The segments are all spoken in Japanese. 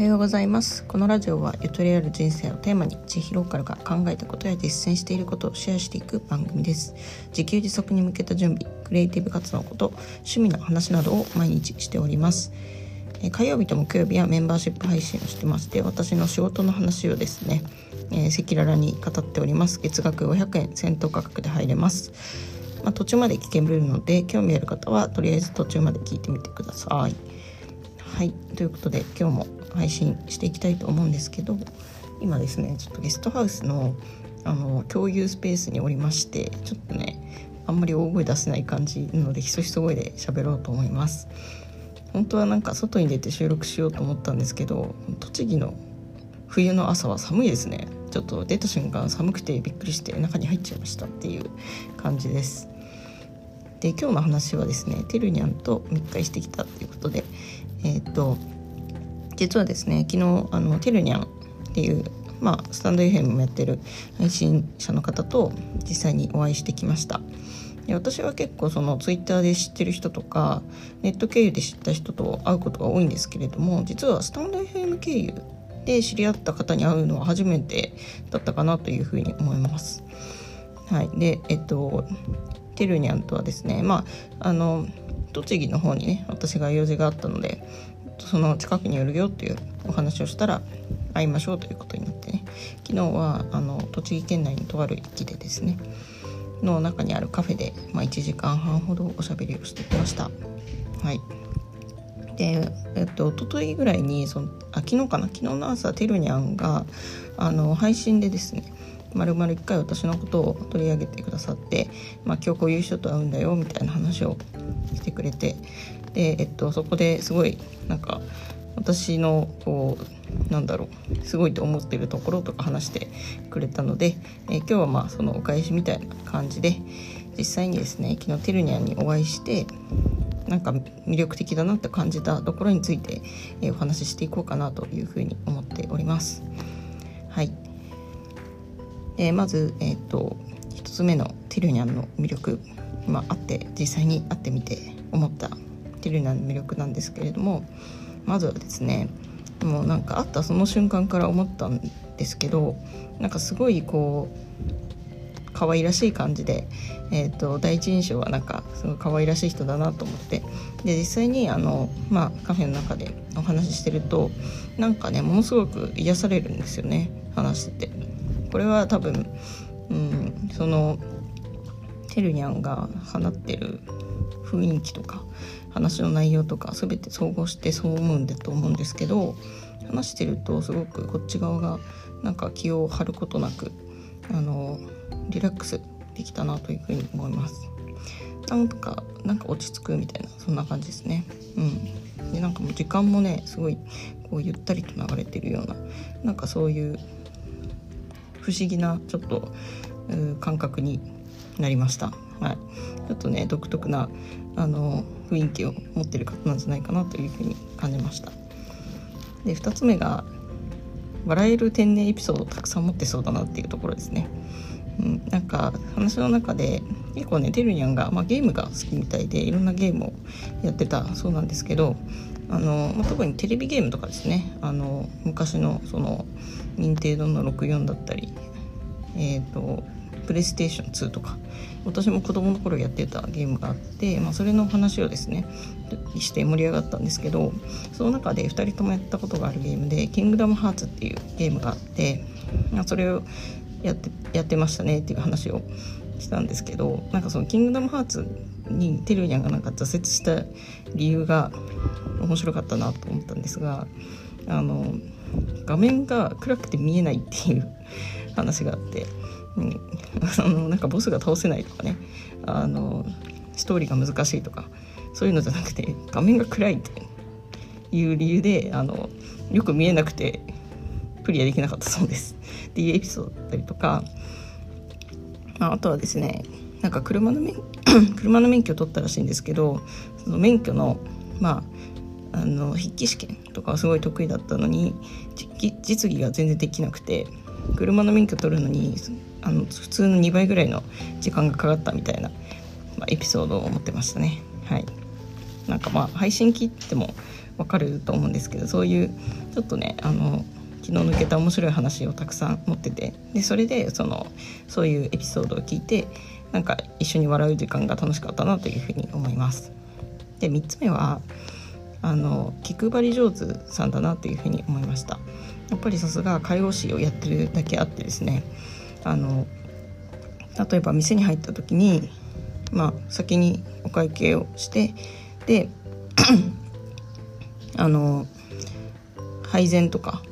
はようございます。このラジオはゆとりある人生をテーマに地域ローカルが考えたことや実践していることをシェアしていく番組です。自給自足に向けた準備クリエイティブ活動のこと趣味の話などを毎日しております。火曜日と木曜日はメンバーシップ配信をしてまして私の仕事の話をですね赤裸々に語っております。月額500円先頭価格で入れます。まあ、途中まで聞けるので興味ある方はとりあえず途中まで聞いてみてください。はい。ということで今日も配信していきたいと思うんですけど今ですねちょっとゲストハウスのあの共有スペースにおりましてちょっとねあんまり大声出せない感じなのでひそひそ声で喋ろうと思います。本当はなんか外に出て収録しようと思ったんですけど栃木の冬の朝は寒いですね。ちょっと出た瞬間寒くてびっくりして中に入っちゃいましたっていう感じです。で今日の話はですねてるにゃんと密会してきたっていうことでえっ、と実はですね昨日あのてるにゃんっていうまあスタンド FM もやってる配信者の方と実際にお会いしてきました私は結構そのツイッターで知ってる人とかネット経由で知った人と会うことが多いんですけれども実はスタンド FM 経由で知り合った方に会うのは初めてだったかなというふうに思います。はい、でえっとてるにゃんとはですねまああの栃木の方にね私が用事があったのでその近くに寄るよっていうお話をしたら会いましょうということになってね。昨日はあの栃木県内のとある駅でですねの中にあるカフェで、まあ、1時間半ほどおしゃべりをしてきました。はい。で、えっと一昨日ぐらいにそのあ昨日かな？昨日の朝てるにゃんがあの配信でですねまるまる一回私のことを取り上げてくださって、まあ、今日こういう人と会うんだよみたいな話をしてくれてで、えっと、そこですごいなんか私のこうなんだろうすごいと思ってるところとか話してくれたので、え今日はまあそのお返しみたいな感じで実際にですね昨日てるにゃんにお会いしてなんか魅力的だなって感じたところについて、えお話ししていこうかなというふうに思っております。はい、えー、まず、えーと、1つ目のテルニャンの魅力、まあ、って実際に会ってみて思ったテルニャンの魅力なんですけれどもまずはですねもうなんか会ったその瞬間から思ったんですけどなんかすごいこう可愛らしい感じで、えーと、第一印象はなんかすごい可愛らしい人だなと思ってで実際にあの、まあ、カフェの中でお話ししてるとなんかねものすごく癒されるんですよね話してて。これは多分、うん、そのてるにゃんが放ってる雰囲気とか話の内容とか全て総合してそう思うんだと思うんですけど話してるとすごくこっち側がなんか気を張ることなくあのリラックスできたなというふうに思います。なんかなんか落ち着くみたいなそんな感じですね。うん、でなんかもう時間もねすごいこうゆったりと流れてるようななんかそういう不思議なちょっと感覚になりました。はい、ちょっとね独特なあの雰囲気を持ってる方なんじゃないかなというふうに感じました。で2つ目が笑える天然エピソードをたくさん持ってそうだなっていうところですね。うん、なんか話の中で結構ねてるにゃんが、まあ、ゲームが好きみたいでいろんなゲームをやってたそうなんですけどあの、まあ、特にテレビゲームとかですねあの昔のその任天堂の64だったりえっ、ー、とプレイステーション2とか私も子供の頃やってたゲームがあって、まあ、それの話をですねして盛り上がったんですけどその中で2人ともやったことがあるゲームで「キングダムハーツ」っていうゲームがあって、まあ、それをやってやってましたねっていう話をしたんですけどなんかその「キングダムハーツ」にてるにゃんがなんか挫折した理由が面白かったなと思ったんですがあの画面が暗くて見えないっていう話があって、うん、あのなんかボスが倒せないとかね。あのストーリーが難しいとかそういうのじゃなくて画面が暗いっていう理由であのよく見えなくてクリアできなかったそうです。っていうエピソードだったりとかあとはですねなんか車の免 車の免許取ったらしいんですけどその免許のまああの筆記試験とかはすごい得意だったのに実技が全然できなくて車の免許取るのにあの普通の2倍ぐらいの時間がかかったみたいな、まあ、エピソードを持ってましたね。はい。なんかまあ配信切っても分かると思うんですけどそういうちょっとねあの気の抜けた面白い話をたくさん持っててでそれでそのそういうエピソードを聞いてなんか一緒に笑う時間が楽しかったなというふうに思います。で3つ目はあの気配り上手さんだなというふうに思いました。やっぱりさすが介護士をやってるだけあってですねあの例えば店に入った時にまあ先にお会計をしてで あの配膳とか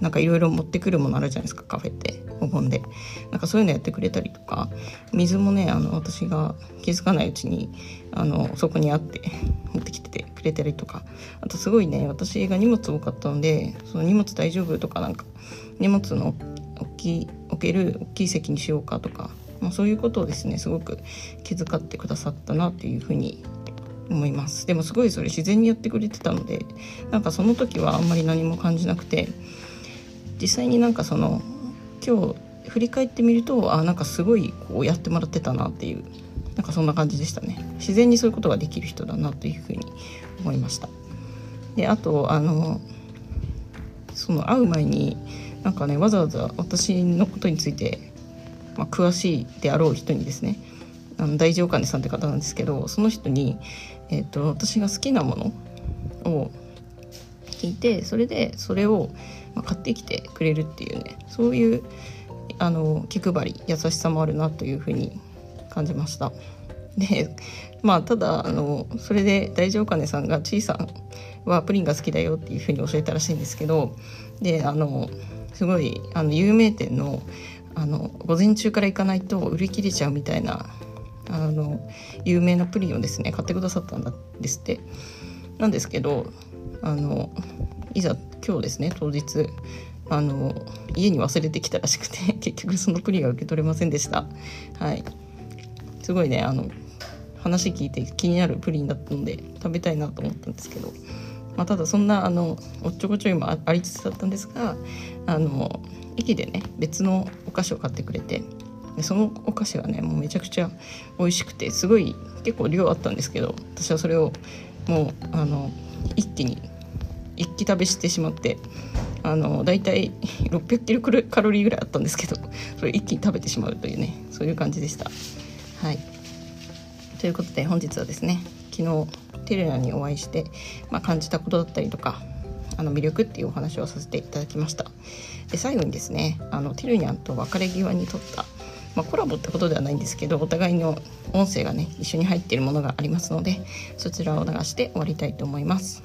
なんかいろいろ持ってくるものあるじゃないですかカフェってお盆で。なんかそういうのやってくれたりとか水もねあの私が気づかないうちにあのそこにあって 持ってきててくれたりとか。あとすごいね私が荷物多かったのでその荷物大丈夫とかなんか荷物の大きい置ける大きい席にしようかとか、まあ、そういうことをですねすごく気遣ってくださったなっていうふうに思います。でもすごいそれ自然にやってくれてたのでなんかその時はあんまり何も感じなくて実際になんかその今日振り返ってみるとあなんかすごいこうやってもらってたなっていうなんかそんな感じでしたね。自然にそういうことができる人だなというふうに思いました。であとあのその会う前になんかねわざわざ私のことについて、まあ、詳しいであろう人にですねあの大事お金さんって方なんですけどその人に、えーと私が好きなものを聞いてそれでそれを買ってきてくれるっていうねそういうあの気配り優しさもあるなというふうに感じました。でまあただあのそれで大丈夫かねさんが「ちいさんはプリンが好きだよ」っていうふうに教えたらしいんですけどであのすごいあの有名店のあの午前中から行かないと売り切れちゃうみたいなあの有名なプリンをですね買ってくださったんですって。なんですけどあのいざ今日ですね当日あの家に忘れてきたらしくて 結局そのプリンは受け取れませんでした。はい。すごいねあの話聞いて気になるプリンだったので食べたいなと思ったんですけど、まあ、ただそんなあのおっちょこちょいもありつつだったんですがあの駅でね別のお菓子を買ってくれてでそのお菓子がねもうめちゃくちゃ美味しくてすごい結構量あったんですけど私はそれをもうあの一気に一気食べしてしまってあのだいたい600キロカロリーぐらいあったんですけどそれ一気に食べてしまうというねそういう感じでした。はいということで本日はですね昨日テルナにお会いして、まあ、感じたことだったりとかあの魅力っていうお話をさせていただきました。で最後にですねあのテルニャンと別れ際に撮った、まあ、コラボってことではないんですけどお互いの音声がね一緒に入っているものがありますのでそちらを流して終わりたいと思います。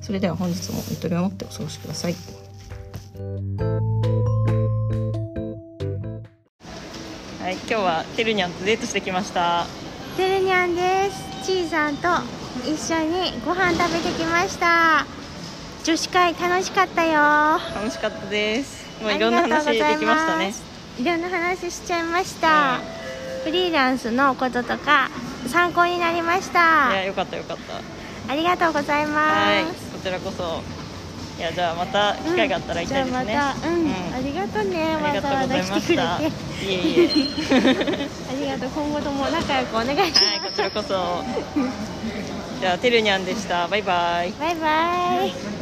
それでは本日もゆとりを持ってお過ごしください。はい今日はてるにゃんとデートしてきました。てるにゃんです。ちーさんと一緒にご飯食べてきました。女子会楽しかったよ。楽しかったです。もういろんな話できましたね。いろんな話しちゃいました、うん、フリーランスのこととか参考になりました。いやよかったよかった。ありがとうございます。こちらこそいやじゃあまた機会があったら行きたいですね、うん、うん、ありがとうねわざわざ来てくれて。いえいえ。ありがとう。今後とも仲良くお願いします、はい、こちらこそ。じゃあてるにゃんでした。バイバイ。バイバイ